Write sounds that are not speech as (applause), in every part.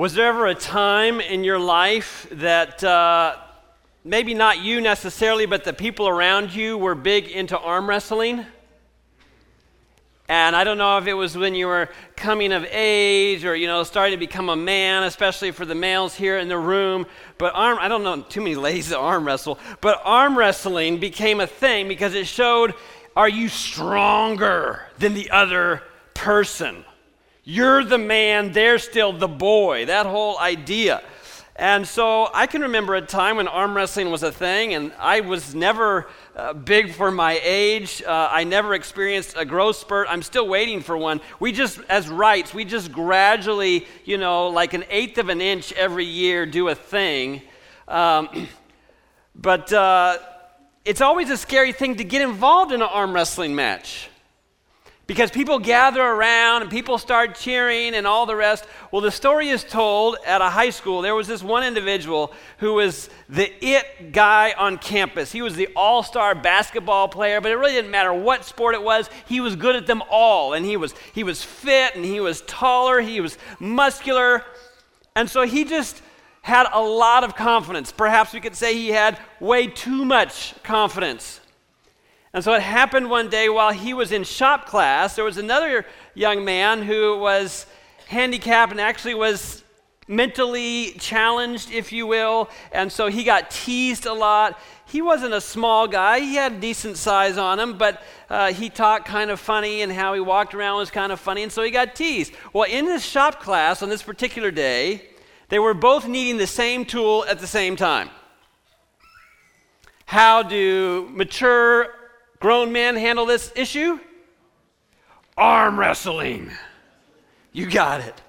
Was there ever a time in your life that uh, maybe not you necessarily, but the people around you were big into arm wrestling? And I don't know if it was when you were coming of age or, you know, starting to become a man, especially for the males here in the room. But arm, I don't know too many ladies that arm wrestle, but arm wrestling became a thing because it showed are you stronger than the other person? You're the man, they're still the boy. That whole idea. And so I can remember a time when arm wrestling was a thing, and I was never uh, big for my age. Uh, I never experienced a growth spurt. I'm still waiting for one. We just, as rights, we just gradually, you know, like an eighth of an inch every year, do a thing. Um, (clears throat) but uh, it's always a scary thing to get involved in an arm wrestling match because people gather around and people start cheering and all the rest. Well, the story is told at a high school. There was this one individual who was the it guy on campus. He was the all star basketball player, but it really didn't matter what sport it was. He was good at them all. And he was, he was fit and he was taller, he was muscular. And so he just had a lot of confidence. Perhaps we could say he had way too much confidence. And so it happened one day while he was in shop class, there was another young man who was handicapped and actually was mentally challenged, if you will. And so he got teased a lot. He wasn't a small guy, he had a decent size on him, but uh, he talked kind of funny and how he walked around was kind of funny. And so he got teased. Well, in this shop class on this particular day, they were both needing the same tool at the same time. How do mature grown men handle this issue? Arm wrestling. You got it.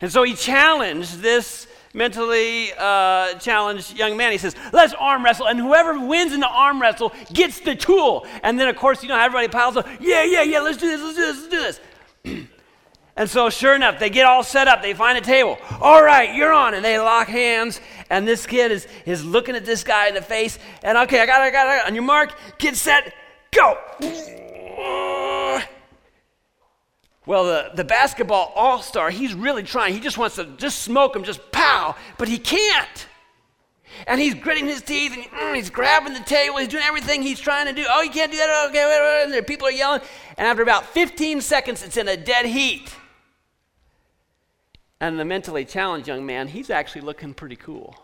And so he challenged this mentally uh, challenged young man. He says, Let's arm wrestle, and whoever wins in the arm wrestle gets the tool. And then, of course, you know, everybody piles up, Yeah, yeah, yeah, let's do this, let's do this, let's do this. (clears throat) and so, sure enough, they get all set up. They find a table. All right, you're on. And they lock hands, and this kid is, is looking at this guy in the face, and okay, I got it, I got it. On your mark, get set, go. Well, the, the basketball all star, he's really trying. He just wants to just smoke him, just pow, but he can't. And he's gritting his teeth and mm, he's grabbing the table. He's doing everything he's trying to do. Oh, you can't do that. Okay, wait, wait. And people are yelling. And after about 15 seconds, it's in a dead heat. And the mentally challenged young man, he's actually looking pretty cool.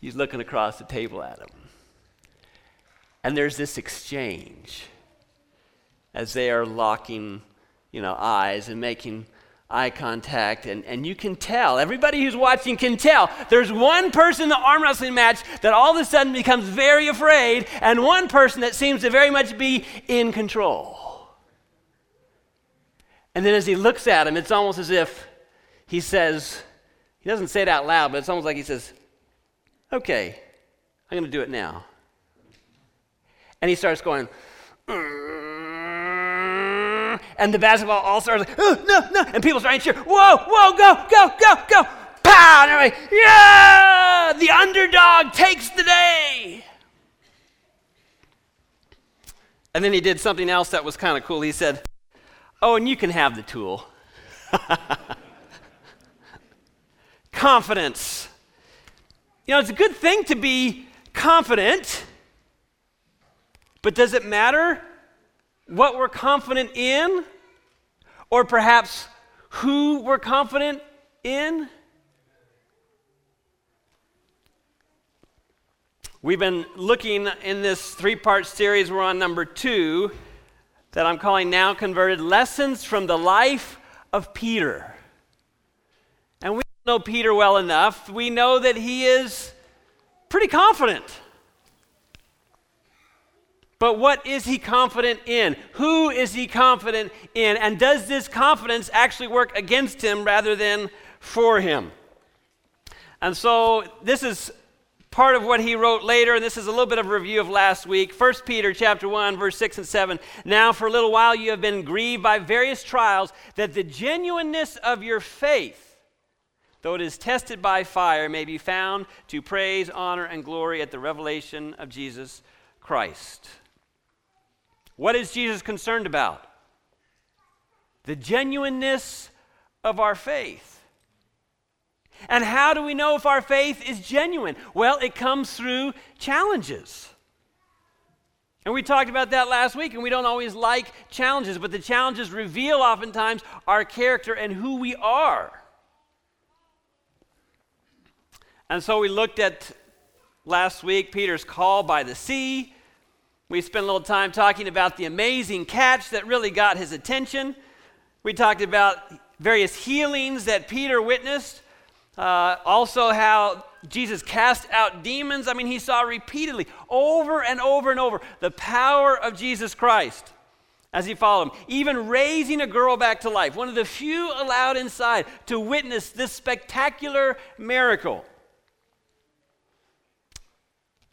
He's looking across the table at him. And there's this exchange as they are locking, you know, eyes and making eye contact. And, and you can tell, everybody who's watching can tell, there's one person in the arm wrestling match that all of a sudden becomes very afraid, and one person that seems to very much be in control. And then as he looks at him, it's almost as if he says, he doesn't say it out loud, but it's almost like he says, Okay, I'm going to do it now. And he starts going, mm. and the basketball all stars like, oh, uh, no, no. And people start to cheer, whoa, whoa, go, go, go, go. Pow! And everybody, yeah! The underdog takes the day. And then he did something else that was kind of cool. He said, Oh, and you can have the tool. Confidence. You know, it's a good thing to be confident, but does it matter what we're confident in? Or perhaps who we're confident in? We've been looking in this three part series, we're on number two that I'm calling Now Converted Lessons from the Life of Peter. And we know Peter well enough. We know that he is pretty confident. But what is he confident in? Who is he confident in? And does this confidence actually work against him rather than for him? And so this is part of what he wrote later, and this is a little bit of a review of last week. 1 Peter chapter 1, verse 6 and 7. Now for a little while you have been grieved by various trials, that the genuineness of your faith, though it is tested by fire, may be found to praise, honor, and glory at the revelation of Jesus Christ. What is Jesus concerned about? The genuineness of our faith. And how do we know if our faith is genuine? Well, it comes through challenges. And we talked about that last week, and we don't always like challenges, but the challenges reveal oftentimes our character and who we are. And so we looked at last week Peter's call by the sea. We spent a little time talking about the amazing catch that really got his attention. We talked about various healings that Peter witnessed. Uh, also, how Jesus cast out demons. I mean, he saw repeatedly, over and over and over, the power of Jesus Christ as he followed him, even raising a girl back to life, one of the few allowed inside to witness this spectacular miracle.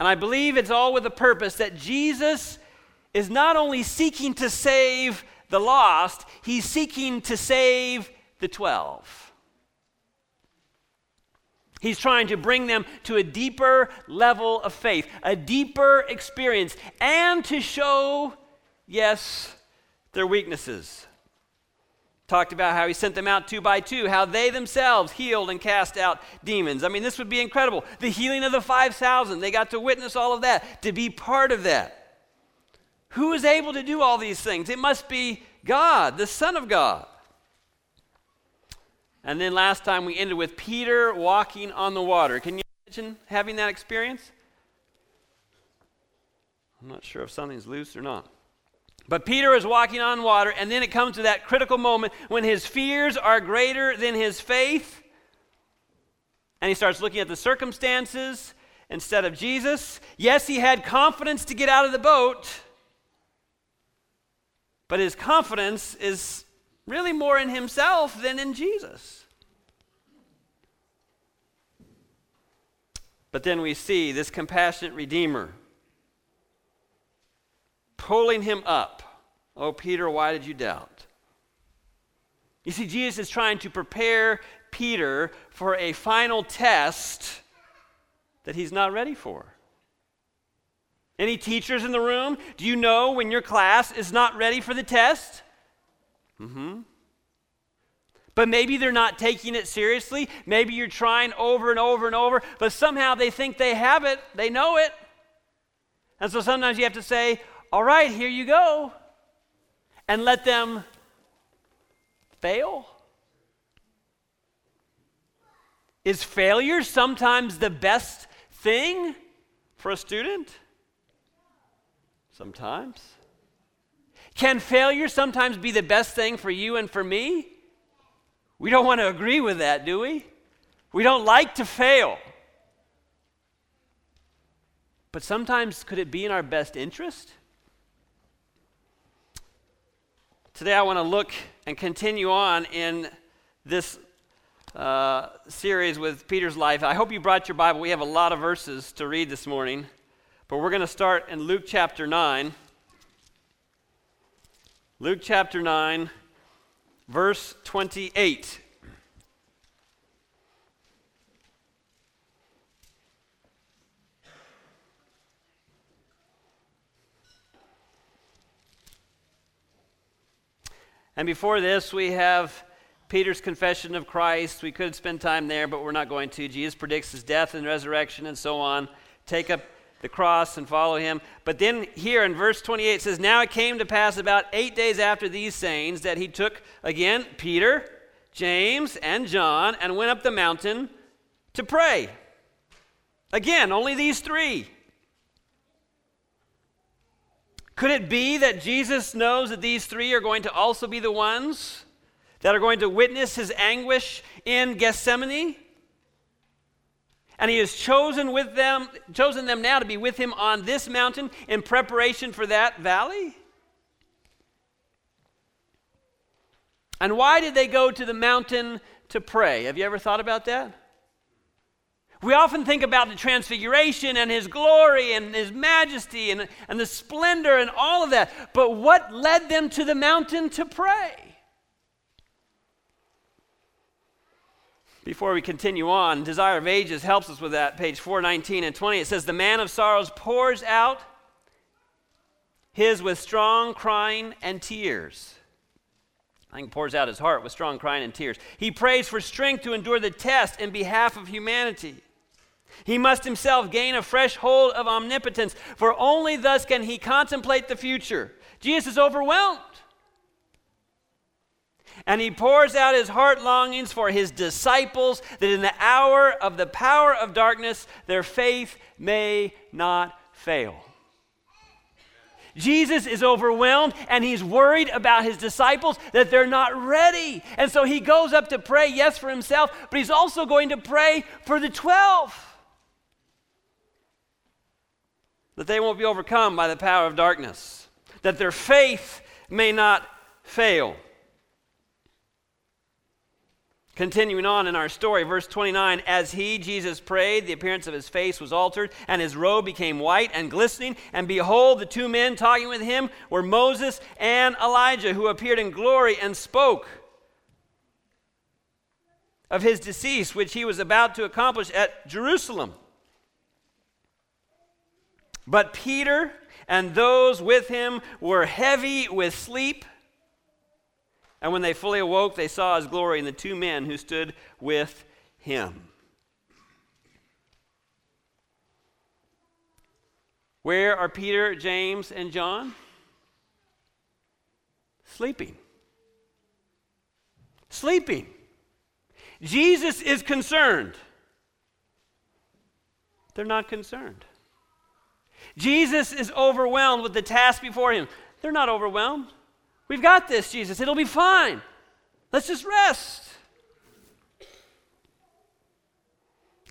And I believe it's all with a purpose that Jesus is not only seeking to save the lost, he's seeking to save the 12. He's trying to bring them to a deeper level of faith, a deeper experience, and to show, yes, their weaknesses. Talked about how he sent them out two by two, how they themselves healed and cast out demons. I mean, this would be incredible. The healing of the 5,000, they got to witness all of that, to be part of that. Who is able to do all these things? It must be God, the Son of God. And then last time we ended with Peter walking on the water. Can you imagine having that experience? I'm not sure if something's loose or not. But Peter is walking on water, and then it comes to that critical moment when his fears are greater than his faith. And he starts looking at the circumstances instead of Jesus. Yes, he had confidence to get out of the boat, but his confidence is really more in himself than in Jesus. But then we see this compassionate Redeemer pulling him up. Oh, Peter, why did you doubt? You see, Jesus is trying to prepare Peter for a final test that he's not ready for. Any teachers in the room? Do you know when your class is not ready for the test? Mm-hmm. But maybe they're not taking it seriously. Maybe you're trying over and over and over, but somehow they think they have it, they know it. And so sometimes you have to say, All right, here you go, and let them fail. Is failure sometimes the best thing for a student? Sometimes. Can failure sometimes be the best thing for you and for me? We don't want to agree with that, do we? We don't like to fail. But sometimes, could it be in our best interest? Today, I want to look and continue on in this uh, series with Peter's life. I hope you brought your Bible. We have a lot of verses to read this morning, but we're going to start in Luke chapter 9. Luke chapter 9, verse 28. And before this, we have Peter's confession of Christ. We could spend time there, but we're not going to. Jesus predicts his death and resurrection and so on. Take up the cross and follow him. But then here in verse 28 it says, Now it came to pass about eight days after these sayings that he took again Peter, James, and John and went up the mountain to pray. Again, only these three. Could it be that Jesus knows that these three are going to also be the ones that are going to witness his anguish in Gethsemane? And he has chosen with them, chosen them now to be with him on this mountain in preparation for that valley? And why did they go to the mountain to pray? Have you ever thought about that? We often think about the transfiguration and his glory and his majesty and, and the splendor and all of that. But what led them to the mountain to pray? Before we continue on, Desire of Ages helps us with that, page 419 and 20. It says, The man of sorrows pours out his with strong crying and tears. I think pours out his heart with strong crying and tears. He prays for strength to endure the test in behalf of humanity. He must himself gain a fresh hold of omnipotence, for only thus can he contemplate the future. Jesus is overwhelmed. And he pours out his heart longings for his disciples that in the hour of the power of darkness, their faith may not fail. Jesus is overwhelmed and he's worried about his disciples that they're not ready. And so he goes up to pray, yes, for himself, but he's also going to pray for the 12 that they won't be overcome by the power of darkness, that their faith may not fail. Continuing on in our story, verse 29 As he, Jesus, prayed, the appearance of his face was altered, and his robe became white and glistening. And behold, the two men talking with him were Moses and Elijah, who appeared in glory and spoke of his decease, which he was about to accomplish at Jerusalem. But Peter and those with him were heavy with sleep. And when they fully awoke, they saw his glory and the two men who stood with him. Where are Peter, James, and John? Sleeping. Sleeping. Jesus is concerned. They're not concerned. Jesus is overwhelmed with the task before him. They're not overwhelmed. We've got this, Jesus. It'll be fine. Let's just rest.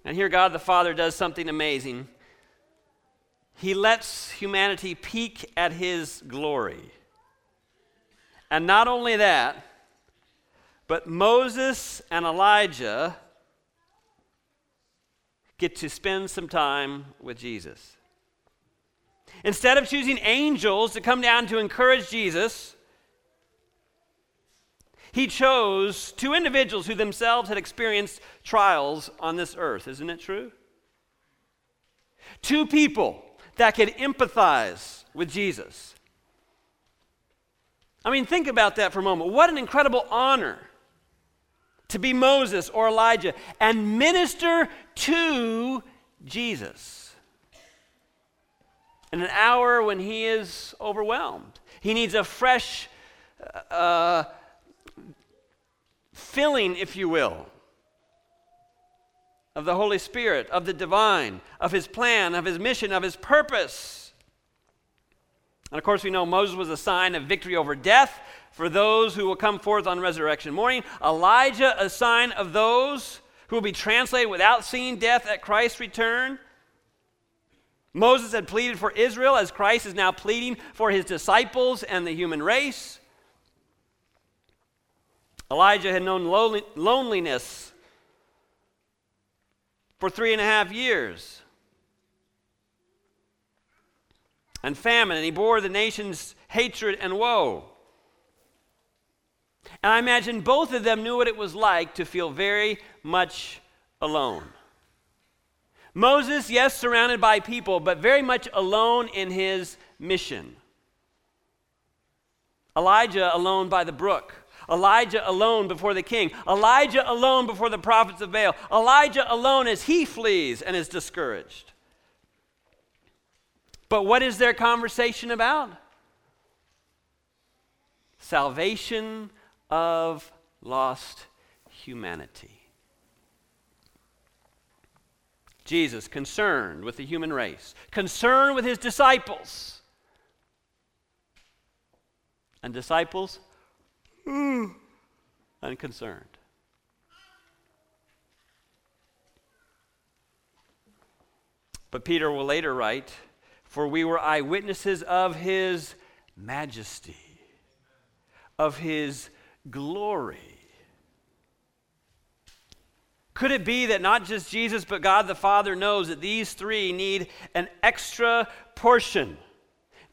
And here, God the Father does something amazing. He lets humanity peek at His glory. And not only that, but Moses and Elijah get to spend some time with Jesus. Instead of choosing angels to come down to encourage Jesus, he chose two individuals who themselves had experienced trials on this earth. Isn't it true? Two people that could empathize with Jesus. I mean, think about that for a moment. What an incredible honor to be Moses or Elijah and minister to Jesus in an hour when he is overwhelmed. He needs a fresh uh, filling, if you will, of the Holy Spirit, of the divine, of his plan, of his mission, of his purpose. And of course, we know Moses was a sign of victory over death for those who will come forth on resurrection morning. Elijah, a sign of those who will be translated without seeing death at Christ's return. Moses had pleaded for Israel as Christ is now pleading for his disciples and the human race. Elijah had known loneliness for three and a half years and famine, and he bore the nation's hatred and woe. And I imagine both of them knew what it was like to feel very much alone. Moses, yes, surrounded by people, but very much alone in his mission. Elijah alone by the brook. Elijah alone before the king, Elijah alone before the prophets of Baal, Elijah alone as he flees and is discouraged. But what is their conversation about? Salvation of lost humanity. Jesus, concerned with the human race, concerned with his disciples. And disciples Hmm. unconcerned. But Peter will later write, For we were eyewitnesses of his majesty, of his glory. Could it be that not just Jesus, but God the Father knows that these three need an extra portion?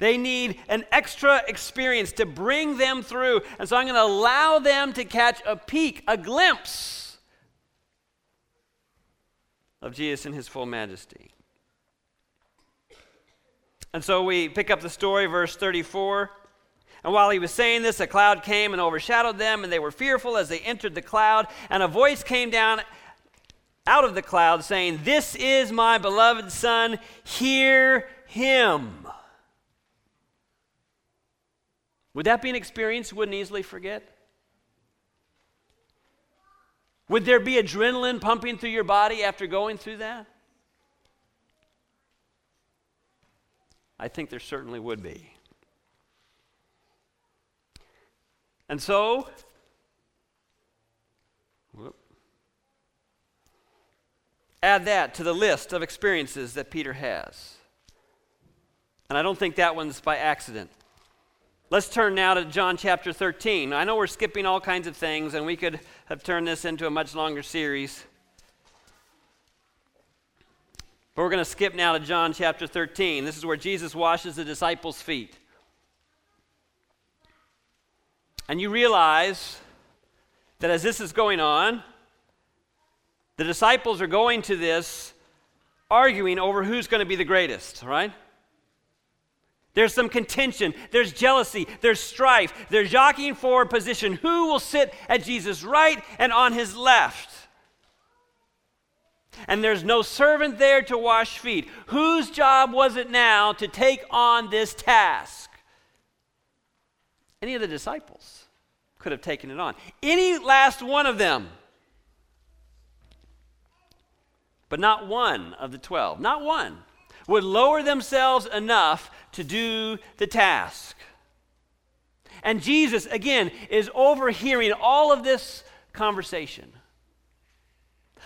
They need an extra experience to bring them through. And so I'm going to allow them to catch a peek, a glimpse of Jesus in his full majesty. And so we pick up the story, verse 34. And while he was saying this, a cloud came and overshadowed them, and they were fearful as they entered the cloud. And a voice came down out of the cloud saying, This is my beloved Son, hear him. Would that be an experience you wouldn't easily forget? Would there be adrenaline pumping through your body after going through that? I think there certainly would be. And so, whoop, add that to the list of experiences that Peter has. And I don't think that one's by accident. Let's turn now to John chapter 13. I know we're skipping all kinds of things, and we could have turned this into a much longer series. But we're going to skip now to John chapter 13. This is where Jesus washes the disciples' feet. And you realize that as this is going on, the disciples are going to this arguing over who's going to be the greatest, right? There's some contention, there's jealousy, there's strife, there's jockeying for position. Who will sit at Jesus' right and on his left? And there's no servant there to wash feet. Whose job was it now to take on this task? Any of the disciples could have taken it on. Any last one of them. But not one of the 12, not one, would lower themselves enough to do the task. And Jesus, again, is overhearing all of this conversation.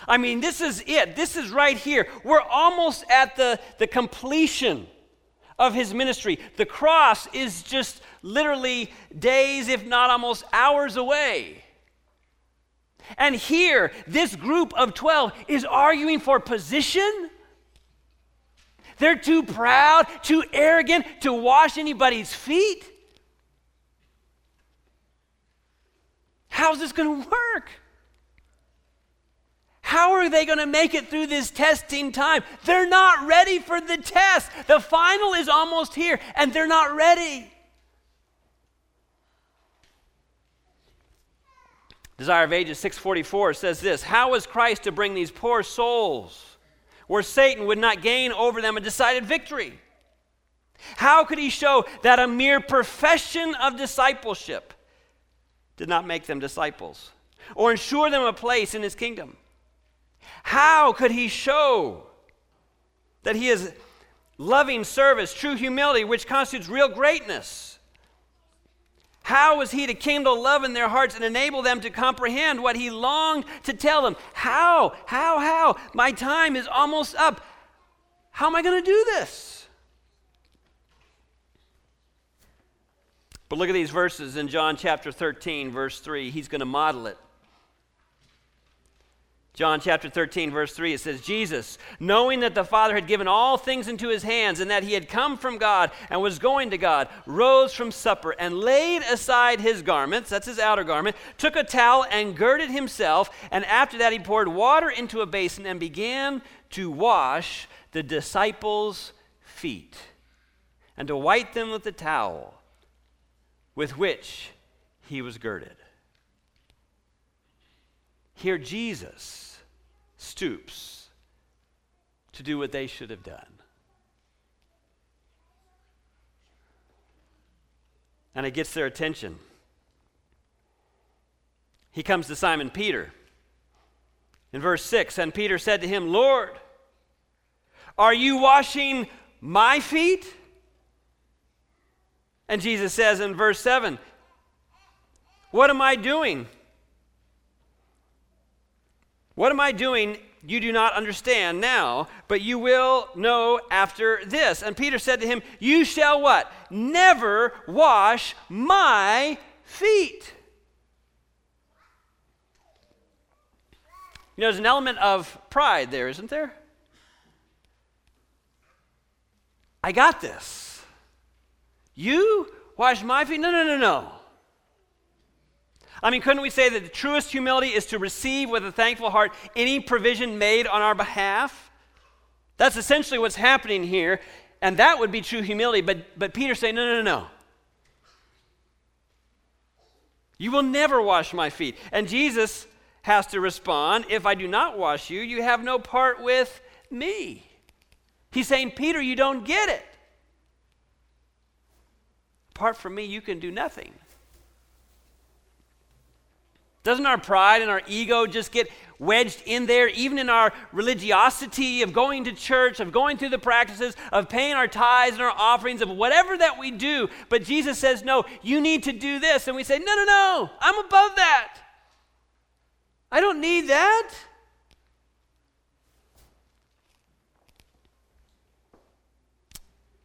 I mean, this is it. This is right here. We're almost at the, the completion of his ministry. The cross is just literally days, if not almost hours away. And here, this group of 12 is arguing for position they're too proud, too arrogant to wash anybody's feet. How's this going to work? How are they going to make it through this testing time? They're not ready for the test. The final is almost here, and they're not ready. Desire of Ages 644 says this How is Christ to bring these poor souls where Satan would not gain over them a decided victory? How could he show that a mere profession of discipleship did not make them disciples or ensure them a place in his kingdom? How could he show that he is loving service, true humility, which constitutes real greatness? How was he to kindle love in their hearts and enable them to comprehend what he longed to tell them? How? How? How? My time is almost up. How am I going to do this? But look at these verses in John chapter 13, verse 3. He's going to model it. John chapter 13, verse 3, it says, Jesus, knowing that the Father had given all things into his hands and that he had come from God and was going to God, rose from supper and laid aside his garments, that's his outer garment, took a towel and girded himself, and after that he poured water into a basin and began to wash the disciples' feet and to wipe them with the towel with which he was girded. Here, Jesus stoops to do what they should have done. And it gets their attention. He comes to Simon Peter. In verse 6, and Peter said to him, Lord, are you washing my feet? And Jesus says in verse 7, What am I doing? What am I doing? You do not understand now, but you will know after this. And Peter said to him, You shall what? Never wash my feet. You know, there's an element of pride there, isn't there? I got this. You wash my feet? No, no, no, no. I mean, couldn't we say that the truest humility is to receive with a thankful heart any provision made on our behalf? That's essentially what's happening here, and that would be true humility. But, but Peter's saying, no, no, no, no. You will never wash my feet. And Jesus has to respond, If I do not wash you, you have no part with me. He's saying, Peter, you don't get it. Apart from me, you can do nothing. Doesn't our pride and our ego just get wedged in there, even in our religiosity of going to church, of going through the practices, of paying our tithes and our offerings, of whatever that we do? But Jesus says, No, you need to do this. And we say, No, no, no, I'm above that. I don't need that.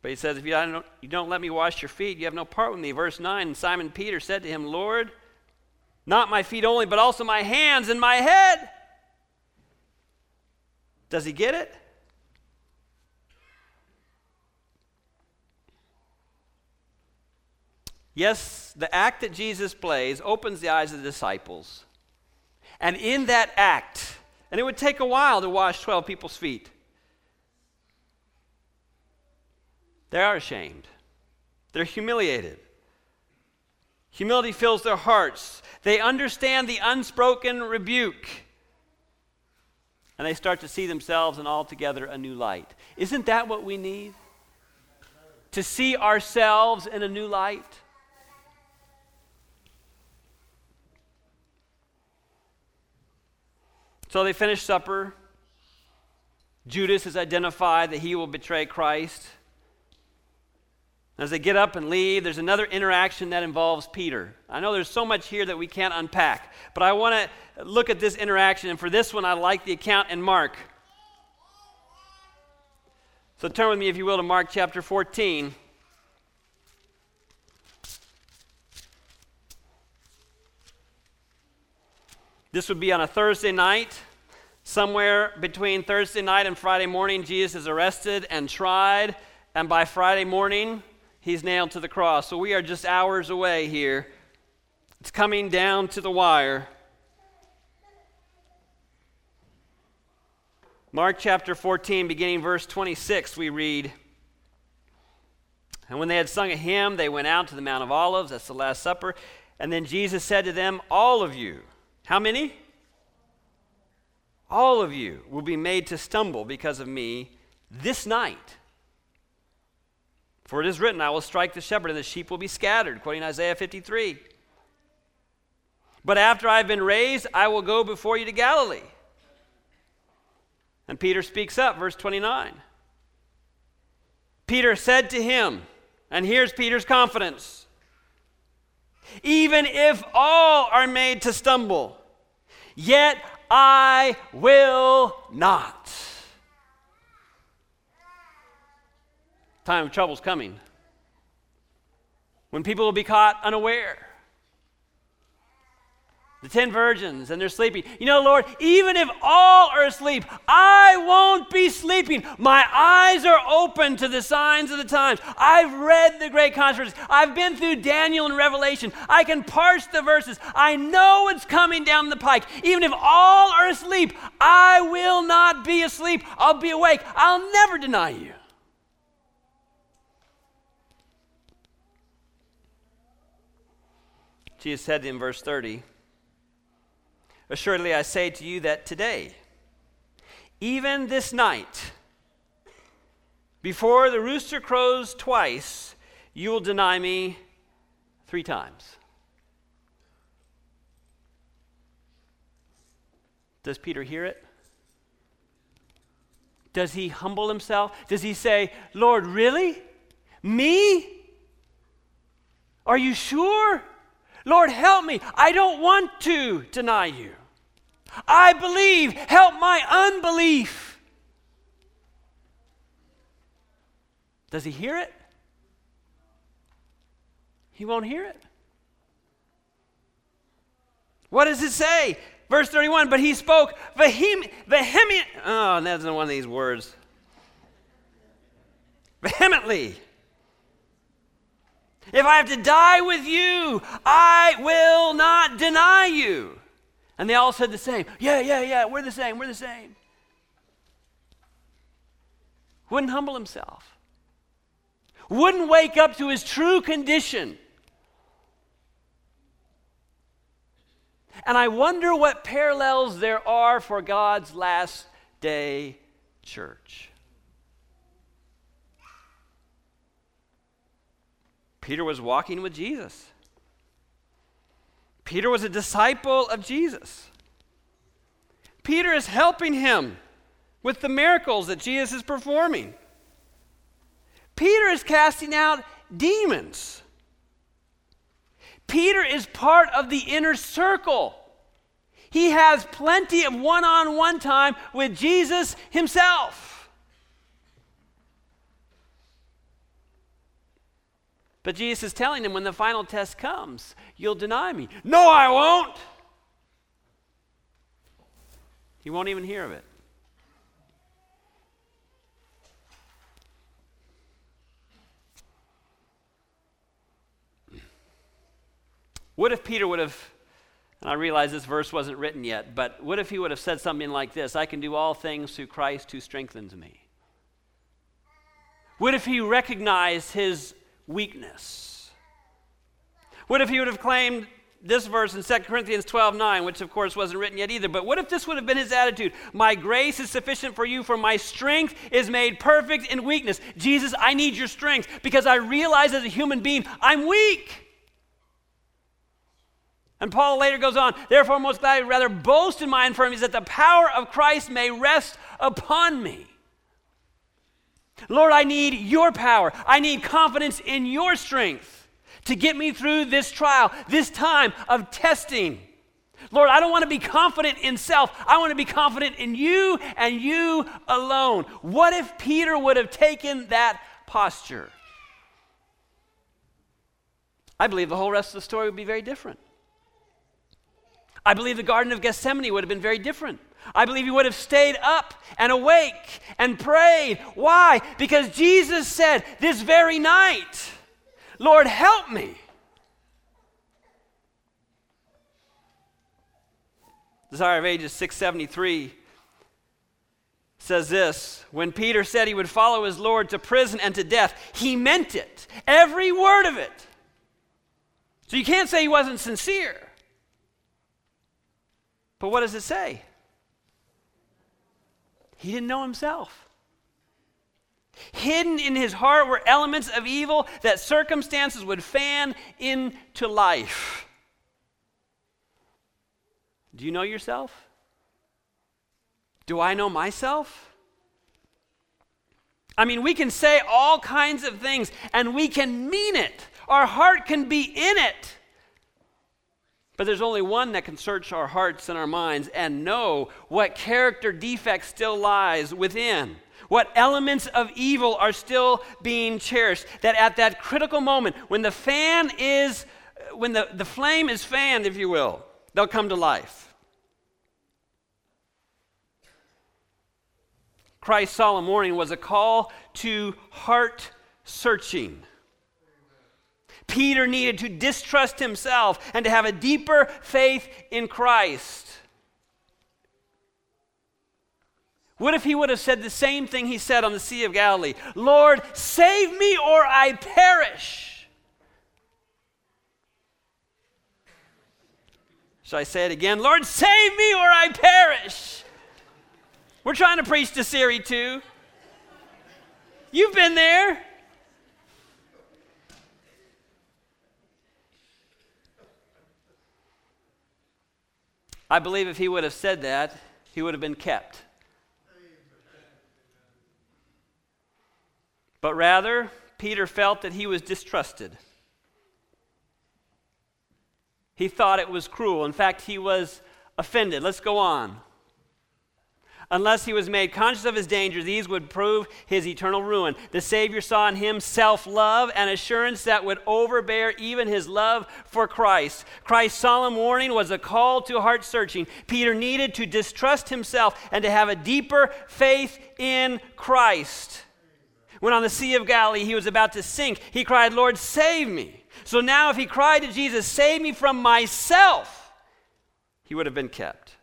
But he says, If you don't, you don't let me wash your feet, you have no part with me. Verse 9 Simon Peter said to him, Lord, not my feet only, but also my hands and my head. Does he get it? Yes, the act that Jesus plays opens the eyes of the disciples. And in that act, and it would take a while to wash 12 people's feet, they are ashamed. They're humiliated. Humility fills their hearts. They understand the unspoken rebuke. And they start to see themselves in altogether a new light. Isn't that what we need? To see ourselves in a new light? So they finish supper. Judas is identified that he will betray Christ. As they get up and leave, there's another interaction that involves Peter. I know there's so much here that we can't unpack, but I want to look at this interaction, and for this one, I like the account in Mark. So turn with me, if you will, to Mark chapter 14. This would be on a Thursday night. Somewhere between Thursday night and Friday morning, Jesus is arrested and tried, and by Friday morning, he's nailed to the cross. So we are just hours away here. It's coming down to the wire. Mark chapter 14, beginning verse 26, we read And when they had sung a hymn, they went out to the Mount of Olives. That's the Last Supper. And then Jesus said to them, All of you, how many? All of you will be made to stumble because of me this night. For it is written, I will strike the shepherd, and the sheep will be scattered, quoting Isaiah 53. But after I've been raised, I will go before you to Galilee. And Peter speaks up, verse 29. Peter said to him, and here's Peter's confidence even if all are made to stumble, yet I will not. Time of trouble's coming. When people will be caught unaware. The ten virgins, and they're sleeping. You know, Lord, even if all are asleep, I won't be sleeping. My eyes are open to the signs of the times. I've read the great controversies. I've been through Daniel and Revelation. I can parse the verses. I know it's coming down the pike. Even if all are asleep, I will not be asleep. I'll be awake. I'll never deny you. Jesus said in verse 30, Assuredly I say to you that today, even this night, before the rooster crows twice, you will deny me three times. Does Peter hear it? Does he humble himself? Does he say, Lord, really? Me? Are you sure? Lord, help me. I don't want to deny you. I believe. Help my unbelief. Does he hear it? He won't hear it. What does it say? Verse 31 But he spoke vehement, vehement oh, that's not one of these words. Vehemently if I have to die with you, I will not deny you. And they all said the same. Yeah, yeah, yeah, we're the same, we're the same. Wouldn't humble himself, wouldn't wake up to his true condition. And I wonder what parallels there are for God's last day church. Peter was walking with Jesus. Peter was a disciple of Jesus. Peter is helping him with the miracles that Jesus is performing. Peter is casting out demons. Peter is part of the inner circle. He has plenty of one on one time with Jesus himself. But Jesus is telling him when the final test comes, you'll deny me. No, I won't. He won't even hear of it. What if Peter would have, and I realize this verse wasn't written yet, but what if he would have said something like this I can do all things through Christ who strengthens me? What if he recognized his weakness? What if he would have claimed this verse in 2 Corinthians 12 9, which of course wasn't written yet either, but what if this would have been his attitude? My grace is sufficient for you, for my strength is made perfect in weakness. Jesus, I need your strength because I realize as a human being I'm weak. And Paul later goes on, therefore, most gladly rather boast in my infirmities that the power of Christ may rest upon me. Lord, I need your power. I need confidence in your strength to get me through this trial, this time of testing. Lord, I don't want to be confident in self. I want to be confident in you and you alone. What if Peter would have taken that posture? I believe the whole rest of the story would be very different. I believe the Garden of Gethsemane would have been very different. I believe he would have stayed up and awake and prayed. Why? Because Jesus said this very night, Lord, help me. Desire of Ages 673 says this When Peter said he would follow his Lord to prison and to death, he meant it, every word of it. So you can't say he wasn't sincere. But what does it say? He didn't know himself. Hidden in his heart were elements of evil that circumstances would fan into life. Do you know yourself? Do I know myself? I mean, we can say all kinds of things and we can mean it. Our heart can be in it. But there's only one that can search our hearts and our minds and know what character defect still lies within. What elements of evil are still being cherished. That at that critical moment, when the fan is, when the, the flame is fanned, if you will, they'll come to life. Christ's solemn warning was a call to heart searching. Peter needed to distrust himself and to have a deeper faith in Christ. What if he would have said the same thing he said on the Sea of Galilee? Lord, save me or I perish. Shall I say it again? Lord, save me or I perish. We're trying to preach to Siri too. You've been there. I believe if he would have said that, he would have been kept. But rather, Peter felt that he was distrusted. He thought it was cruel. In fact, he was offended. Let's go on. Unless he was made conscious of his danger, these would prove his eternal ruin. The Savior saw in him self love and assurance that would overbear even his love for Christ. Christ's solemn warning was a call to heart searching. Peter needed to distrust himself and to have a deeper faith in Christ. When on the Sea of Galilee he was about to sink, he cried, Lord, save me. So now, if he cried to Jesus, Save me from myself, he would have been kept.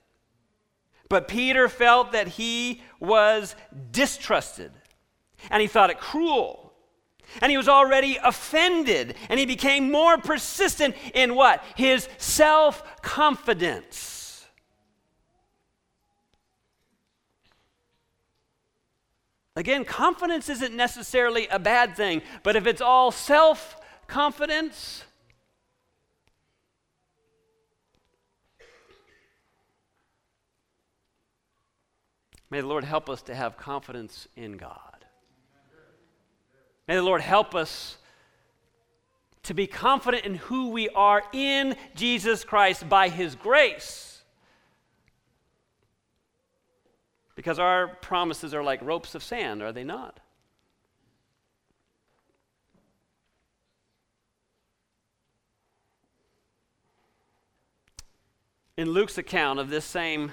But Peter felt that he was distrusted, and he thought it cruel. And he was already offended, and he became more persistent in what? His self confidence. Again, confidence isn't necessarily a bad thing, but if it's all self confidence, May the Lord help us to have confidence in God. May the Lord help us to be confident in who we are in Jesus Christ by His grace. Because our promises are like ropes of sand, are they not? In Luke's account of this same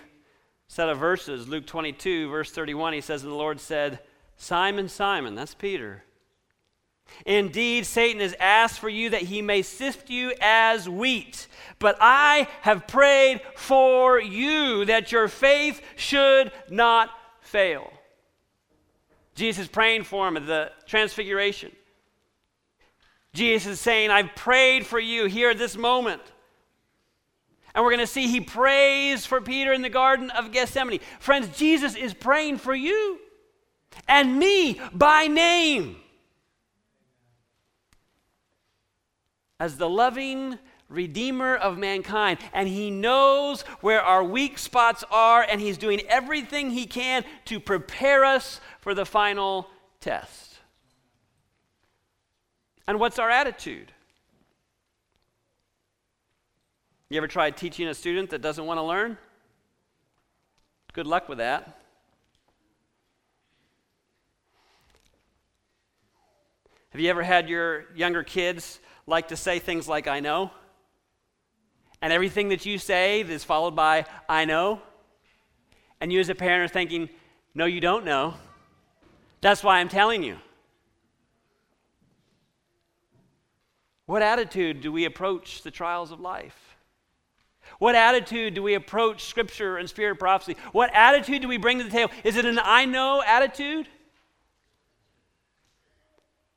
set of verses, Luke 22, verse 31, he says, And the Lord said, Simon, Simon, that's Peter. Indeed, Satan has asked for you that he may sift you as wheat. But I have prayed for you that your faith should not fail. Jesus is praying for him at the transfiguration. Jesus is saying, I've prayed for you here at this moment. And we're going to see he prays for Peter in the Garden of Gethsemane. Friends, Jesus is praying for you and me by name. As the loving Redeemer of mankind, and He knows where our weak spots are, and He's doing everything He can to prepare us for the final test. And what's our attitude? You ever tried teaching a student that doesn't want to learn? Good luck with that. Have you ever had your younger kids like to say things like, I know? And everything that you say is followed by, I know? And you as a parent are thinking, No, you don't know. That's why I'm telling you. What attitude do we approach the trials of life? What attitude do we approach Scripture and Spirit prophecy? What attitude do we bring to the table? Is it an I know attitude?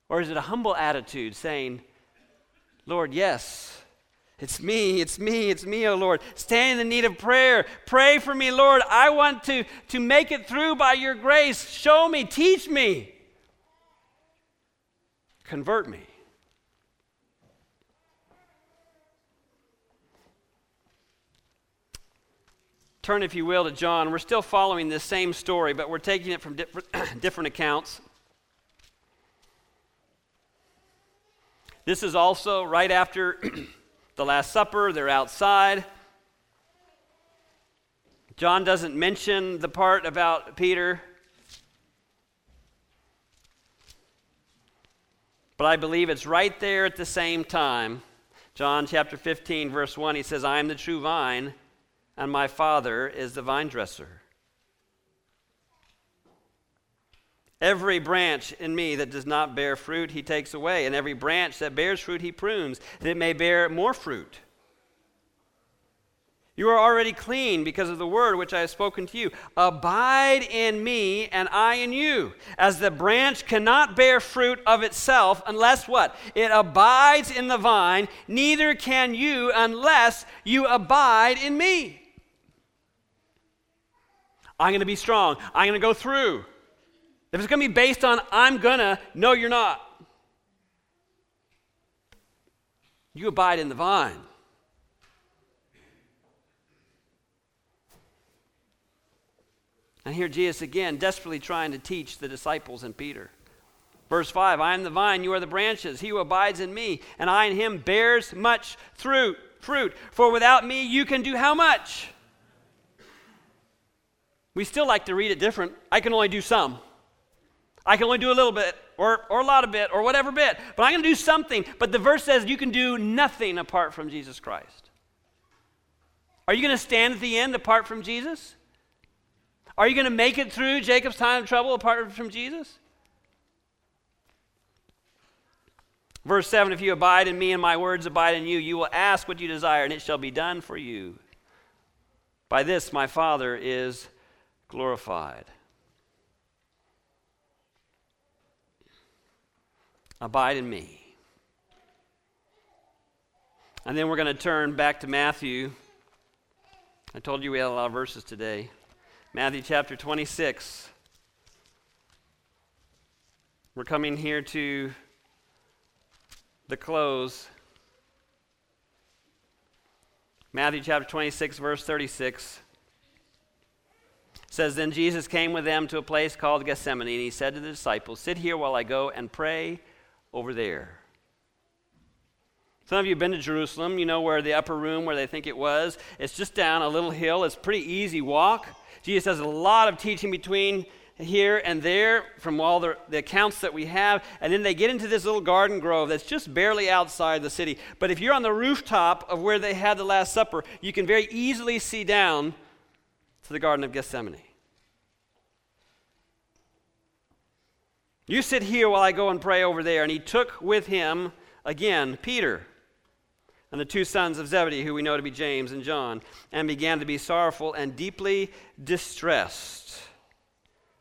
Or is it a humble attitude saying, Lord, yes, it's me, it's me, it's me, oh Lord. Stand in the need of prayer. Pray for me, Lord. I want to, to make it through by your grace. Show me, teach me, convert me. Turn, if you will, to John. We're still following this same story, but we're taking it from different, (clears throat) different accounts. This is also right after (clears throat) the Last Supper. They're outside. John doesn't mention the part about Peter. But I believe it's right there at the same time. John chapter 15, verse 1, he says, I am the true vine and my Father is the vine dresser. Every branch in me that does not bear fruit, he takes away, and every branch that bears fruit, he prunes, that it may bear more fruit. You are already clean because of the word which I have spoken to you. Abide in me, and I in you. As the branch cannot bear fruit of itself unless what? It abides in the vine, neither can you unless you abide in me. I'm going to be strong. I'm going to go through. If it's going to be based on I'm going to, no, you're not. You abide in the vine. And here Jesus again, desperately trying to teach the disciples and Peter. Verse 5 I am the vine, you are the branches. He who abides in me, and I in him, bears much fruit. Fruit. For without me, you can do how much? We still like to read it different. I can only do some. I can only do a little bit, or, or a lot of bit, or whatever bit, but I'm going to do something. But the verse says you can do nothing apart from Jesus Christ. Are you going to stand at the end apart from Jesus? Are you going to make it through Jacob's time of trouble apart from Jesus? Verse 7 If you abide in me and my words abide in you, you will ask what you desire, and it shall be done for you. By this my Father is glorified. Abide in me. And then we're going to turn back to Matthew. I told you we had a lot of verses today. Matthew chapter 26. We're coming here to the close. Matthew chapter 26, verse 36 says, Then Jesus came with them to a place called Gethsemane, and he said to the disciples, Sit here while I go and pray over there. Some of you have been to Jerusalem. You know where the upper room, where they think it was. It's just down a little hill. It's pretty easy walk. Jesus has a lot of teaching between here and there from all the, the, accounts that we have. And then they get into this little garden grove that's just barely outside the city. But if you're on the rooftop of where they had the Last Supper, you can very easily see down to the Garden of Gethsemane. You sit here while I go and pray over there. And he took with him, again, Peter and the two sons of Zebedee, who we know to be James and John, and began to be sorrowful and deeply distressed.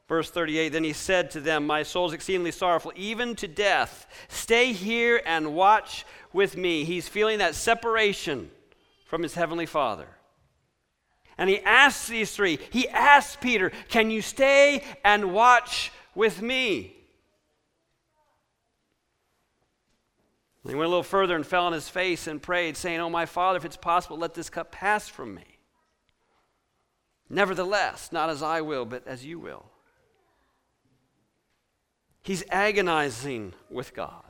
Verse 38 Then he said to them, My soul is exceedingly sorrowful, even to death. Stay here and watch with me. He's feeling that separation from his heavenly Father. And he asks these three, he asks Peter, Can you stay and watch with me? And he went a little further and fell on his face and prayed, saying, Oh, my Father, if it's possible, let this cup pass from me. Nevertheless, not as I will, but as you will. He's agonizing with God.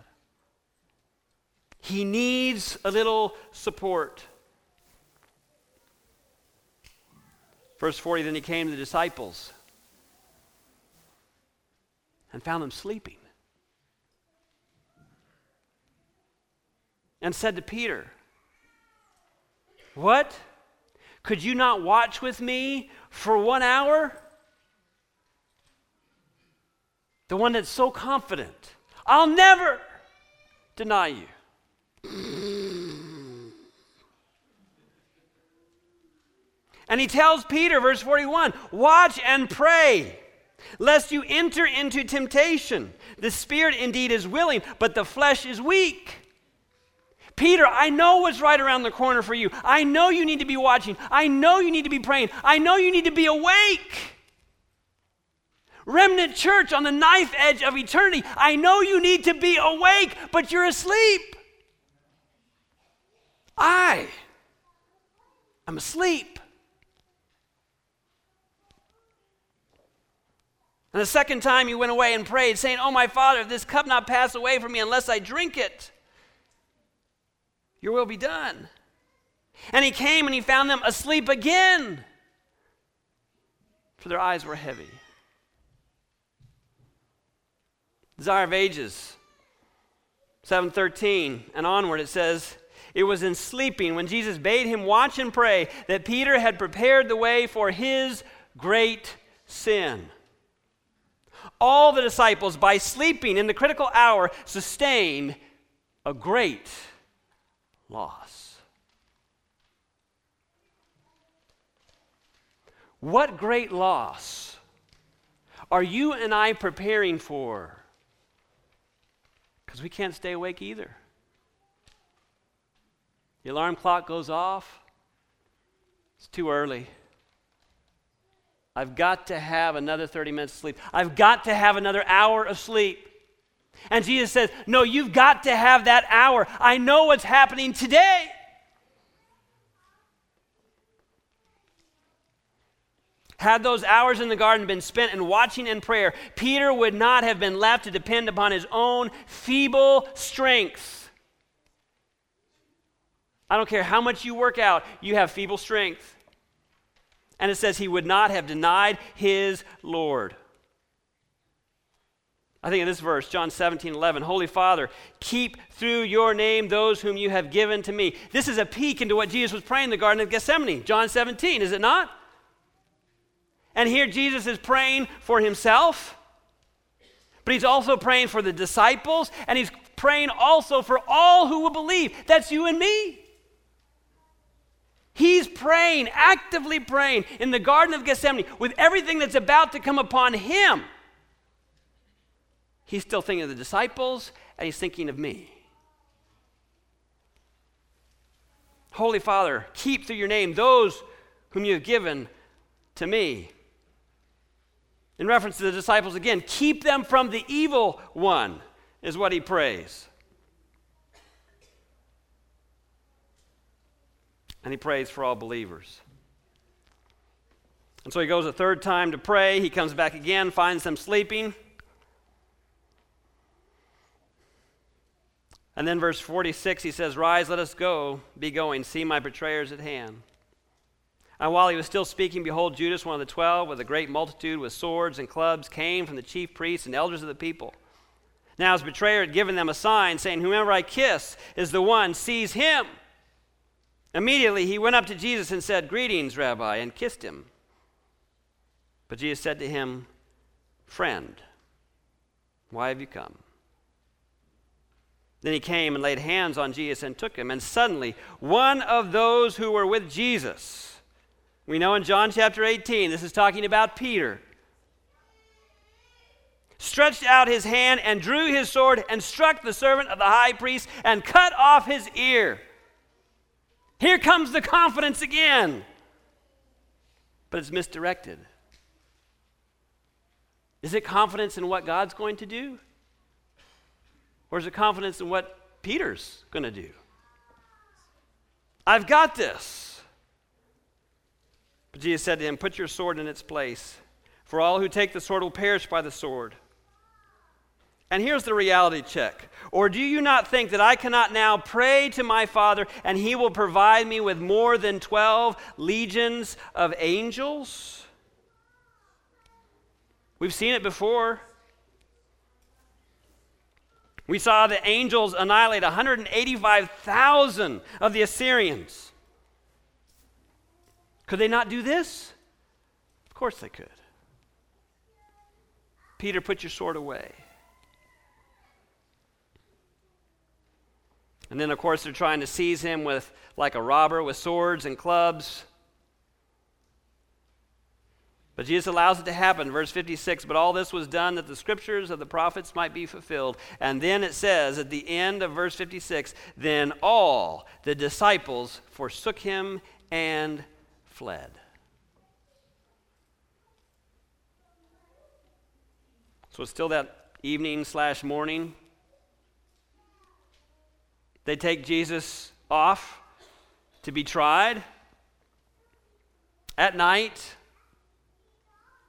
He needs a little support. Verse 40 Then he came to the disciples and found them sleeping. And said to Peter, What? Could you not watch with me for one hour? The one that's so confident, I'll never deny you. And he tells Peter, verse 41, watch and pray, lest you enter into temptation. The spirit indeed is willing, but the flesh is weak. Peter, I know what's right around the corner for you. I know you need to be watching. I know you need to be praying. I know you need to be awake. Remnant church on the knife edge of eternity. I know you need to be awake, but you're asleep. I am asleep. And the second time he went away and prayed, saying, Oh, my Father, if this cup not pass away from me unless I drink it, your will be done. And he came and he found them asleep again, for their eyes were heavy. Desire of Ages, 713 and onward, it says, It was in sleeping when Jesus bade him watch and pray that Peter had prepared the way for his great sin all the disciples, by sleeping in the critical hour, sustained a great loss. What great loss are you and I preparing for? Because we can't stay awake either. The alarm clock goes off, it's too early. I've got to have another 30 minutes of sleep. I've got to have another hour of sleep. And Jesus says, No, you've got to have that hour. I know what's happening today. Had those hours in the garden been spent in watching and prayer, Peter would not have been left to depend upon his own feeble strength. I don't care how much you work out, you have feeble strength. And it says he would not have denied his Lord. I think in this verse, John 17, 11, Holy Father, keep through your name those whom you have given to me. This is a peek into what Jesus was praying in the Garden of Gethsemane, John 17, is it not? And here Jesus is praying for himself, but he's also praying for the disciples, and he's praying also for all who will believe. That's you and me. He's praying, actively praying in the Garden of Gethsemane with everything that's about to come upon him. He's still thinking of the disciples, and he's thinking of me. Holy Father, keep through your name those whom you have given to me. In reference to the disciples again, keep them from the evil one, is what he prays. And he prays for all believers. And so he goes a third time to pray. He comes back again, finds them sleeping. And then, verse 46, he says, Rise, let us go, be going, see my betrayers at hand. And while he was still speaking, behold, Judas, one of the twelve, with a great multitude with swords and clubs, came from the chief priests and elders of the people. Now his betrayer had given them a sign, saying, Whomever I kiss is the one, seize him. Immediately he went up to Jesus and said, Greetings, Rabbi, and kissed him. But Jesus said to him, Friend, why have you come? Then he came and laid hands on Jesus and took him. And suddenly, one of those who were with Jesus, we know in John chapter 18, this is talking about Peter, stretched out his hand and drew his sword and struck the servant of the high priest and cut off his ear. Here comes the confidence again. But it's misdirected. Is it confidence in what God's going to do? Or is it confidence in what Peter's going to do? I've got this. But Jesus said to him, Put your sword in its place, for all who take the sword will perish by the sword. And here's the reality check. Or do you not think that I cannot now pray to my Father and he will provide me with more than 12 legions of angels? We've seen it before. We saw the angels annihilate 185,000 of the Assyrians. Could they not do this? Of course they could. Peter, put your sword away. And then, of course, they're trying to seize him with, like a robber, with swords and clubs. But Jesus allows it to happen. Verse 56 But all this was done that the scriptures of the prophets might be fulfilled. And then it says at the end of verse 56 Then all the disciples forsook him and fled. So it's still that evening slash morning. They take Jesus off to be tried at night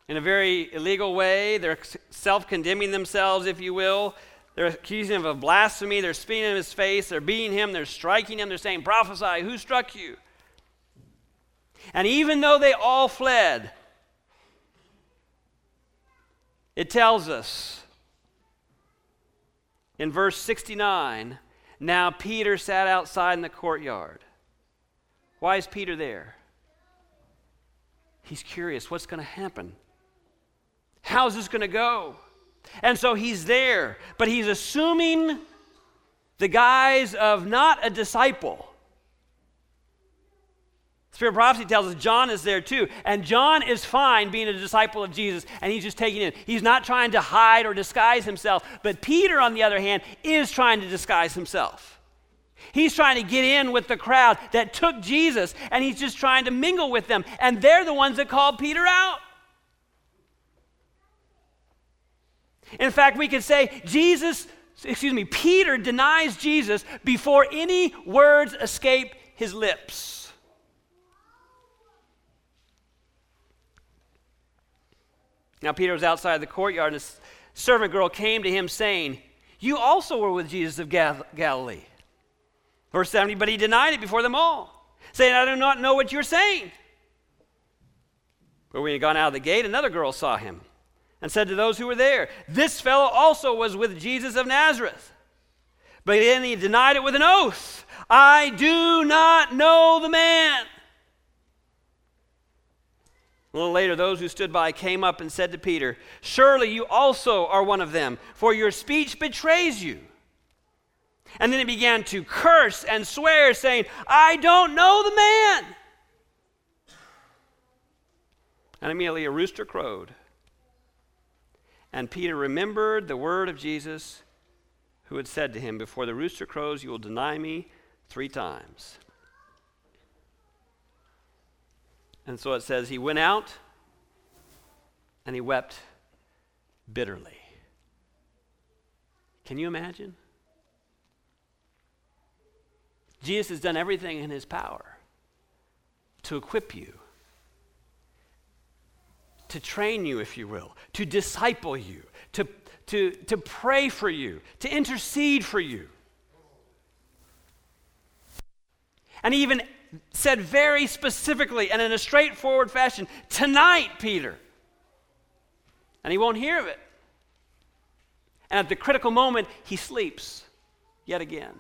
in a very illegal way. They're self condemning themselves, if you will. They're accusing him of blasphemy. They're spitting in his face. They're beating him. They're striking him. They're saying, Prophesy, who struck you? And even though they all fled, it tells us in verse 69 now Peter sat outside in the courtyard. Why is Peter there? He's curious what's going to happen? How's this going to go? And so he's there, but he's assuming the guise of not a disciple. Spirit of prophecy tells us John is there too. And John is fine being a disciple of Jesus, and he's just taking it. He's not trying to hide or disguise himself. But Peter, on the other hand, is trying to disguise himself. He's trying to get in with the crowd that took Jesus, and he's just trying to mingle with them. And they're the ones that called Peter out. In fact, we could say Jesus, excuse me, Peter denies Jesus before any words escape his lips. Now, Peter was outside the courtyard, and a servant girl came to him saying, You also were with Jesus of Gal- Galilee. Verse 70, but he denied it before them all, saying, I do not know what you're saying. But when he had gone out of the gate, another girl saw him and said to those who were there, This fellow also was with Jesus of Nazareth. But then he denied it with an oath I do not know the man. A little later, those who stood by came up and said to Peter, Surely you also are one of them, for your speech betrays you. And then he began to curse and swear, saying, I don't know the man. And immediately a rooster crowed. And Peter remembered the word of Jesus, who had said to him, Before the rooster crows, you will deny me three times. And so it says, He went out and he wept bitterly. Can you imagine? Jesus has done everything in his power to equip you, to train you, if you will, to disciple you, to, to, to pray for you, to intercede for you. And he even said very specifically and in a straightforward fashion, Tonight, Peter. And he won't hear of it. And at the critical moment, he sleeps yet again.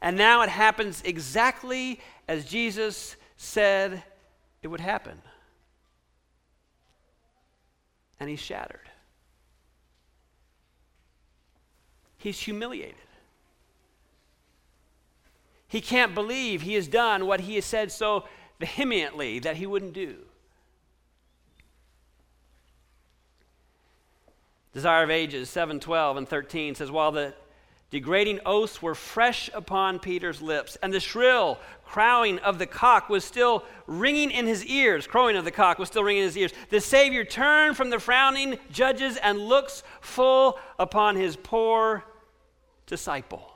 And now it happens exactly as Jesus said it would happen. And he's shattered. He's humiliated. He can't believe he has done what he has said so vehemently that he wouldn't do. Desire of Ages 7 12 and 13 says, While the degrading oaths were fresh upon Peter's lips, and the shrill crowing of the cock was still ringing in his ears, crowing of the cock was still ringing in his ears, the Savior turned from the frowning judges and looks full upon his poor disciple.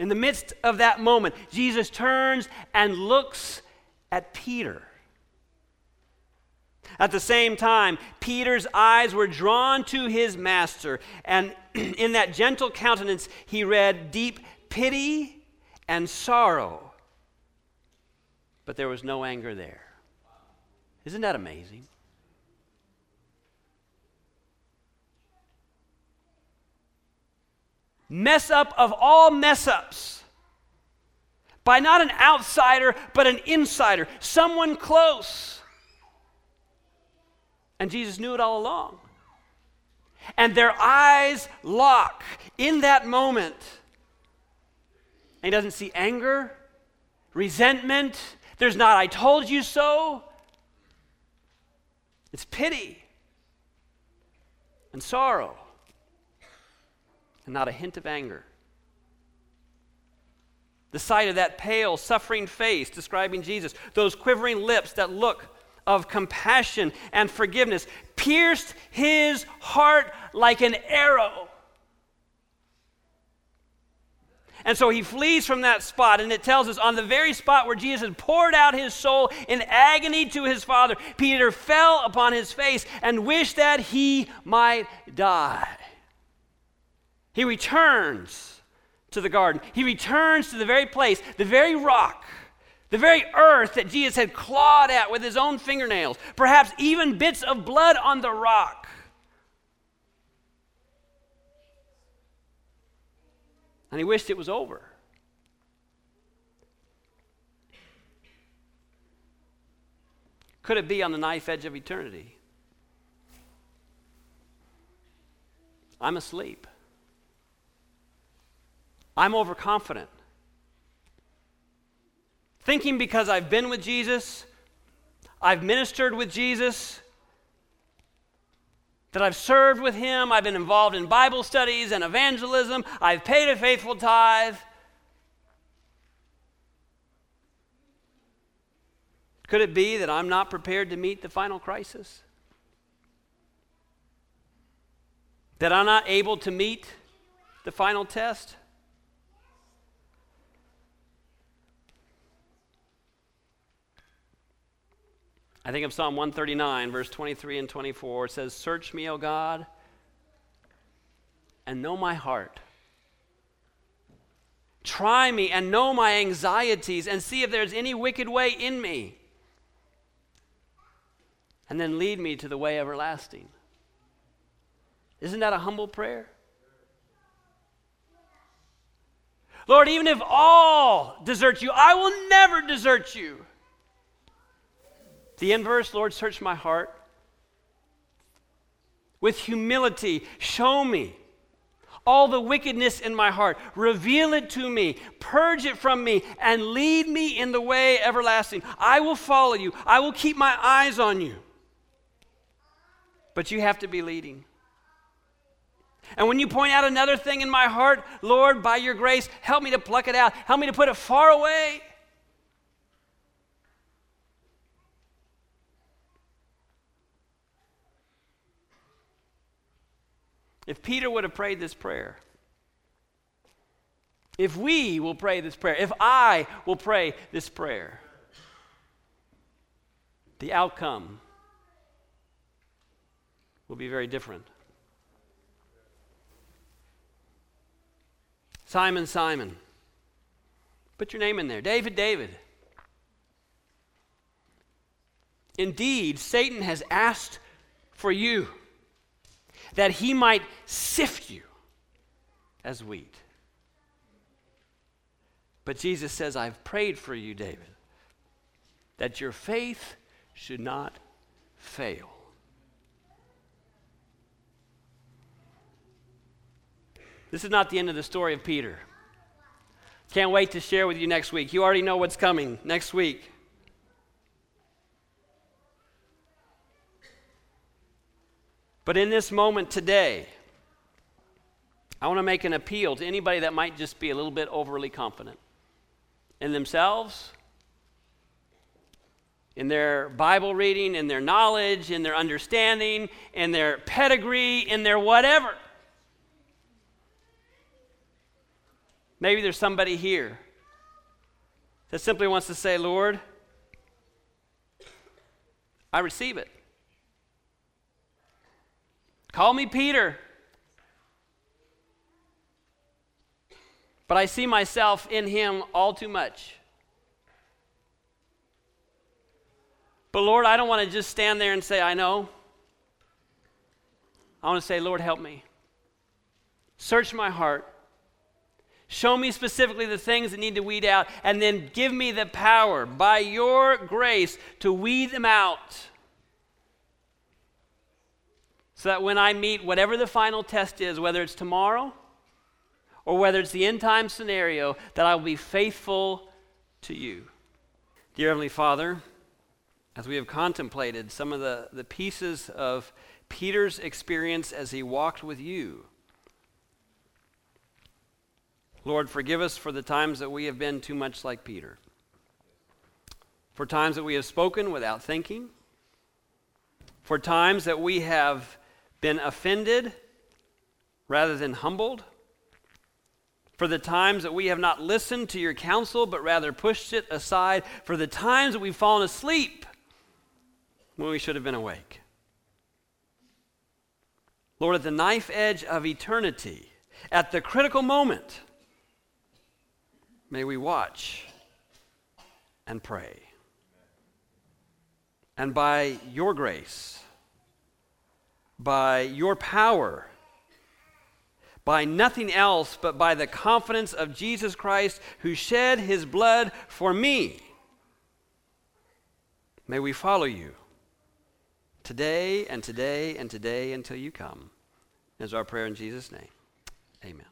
In the midst of that moment, Jesus turns and looks at Peter. At the same time, Peter's eyes were drawn to his master, and (clears throat) in that gentle countenance, he read deep pity and sorrow. But there was no anger there. Isn't that amazing? Mess up of all mess ups by not an outsider, but an insider, someone close and Jesus knew it all along. And their eyes lock in that moment. And he doesn't see anger, resentment. There's not, I told you so. It's pity and sorrow, and not a hint of anger. The sight of that pale, suffering face describing Jesus, those quivering lips that look of compassion and forgiveness pierced his heart like an arrow. And so he flees from that spot, and it tells us on the very spot where Jesus had poured out his soul in agony to his Father, Peter fell upon his face and wished that he might die. He returns to the garden, he returns to the very place, the very rock the very earth that Jesus had clawed at with his own fingernails, perhaps even bits of blood on the rock. And he wished it was over. Could it be on the knife edge of eternity? I'm asleep. I'm overconfident thinking because I've been with Jesus, I've ministered with Jesus, that I've served with Him, I've been involved in Bible studies and evangelism, I've paid a faithful tithe. Could it be that I'm not prepared to meet the final crisis? That I'm not able to meet the final test? I think of Psalm 139, verse 23 and 24. It says, Search me, O God, and know my heart. Try me and know my anxieties, and see if there's any wicked way in me. And then lead me to the way everlasting. Isn't that a humble prayer? Lord, even if all desert you, I will never desert you. The inverse, Lord, search my heart. With humility, show me all the wickedness in my heart. Reveal it to me, purge it from me, and lead me in the way everlasting. I will follow you, I will keep my eyes on you. But you have to be leading. And when you point out another thing in my heart, Lord, by your grace, help me to pluck it out, help me to put it far away. If Peter would have prayed this prayer, if we will pray this prayer, if I will pray this prayer, the outcome will be very different. Simon, Simon. Put your name in there. David, David. Indeed, Satan has asked for you that he might sift you as wheat. But Jesus says, I've prayed for you, David, that your faith should not fail. This is not the end of the story of Peter. Can't wait to share with you next week. You already know what's coming next week. But in this moment today, I want to make an appeal to anybody that might just be a little bit overly confident in themselves, in their Bible reading, in their knowledge, in their understanding, in their pedigree, in their whatever. Maybe there's somebody here that simply wants to say, Lord, I receive it. Call me Peter. But I see myself in him all too much. But Lord, I don't want to just stand there and say, I know. I want to say, Lord, help me. Search my heart. Show me specifically the things that need to weed out, and then give me the power by your grace to weed them out so that when I meet whatever the final test is, whether it's tomorrow or whether it's the end time scenario, that I will be faithful to you. Dear Heavenly Father, as we have contemplated some of the, the pieces of Peter's experience as he walked with you, Lord, forgive us for the times that we have been too much like Peter, for times that we have spoken without thinking, for times that we have been offended rather than humbled? For the times that we have not listened to your counsel, but rather pushed it aside? For the times that we've fallen asleep when we should have been awake? Lord, at the knife edge of eternity, at the critical moment, may we watch and pray. And by your grace, by your power, by nothing else but by the confidence of Jesus Christ who shed his blood for me. May we follow you today and today and today until you come, is our prayer in Jesus' name. Amen.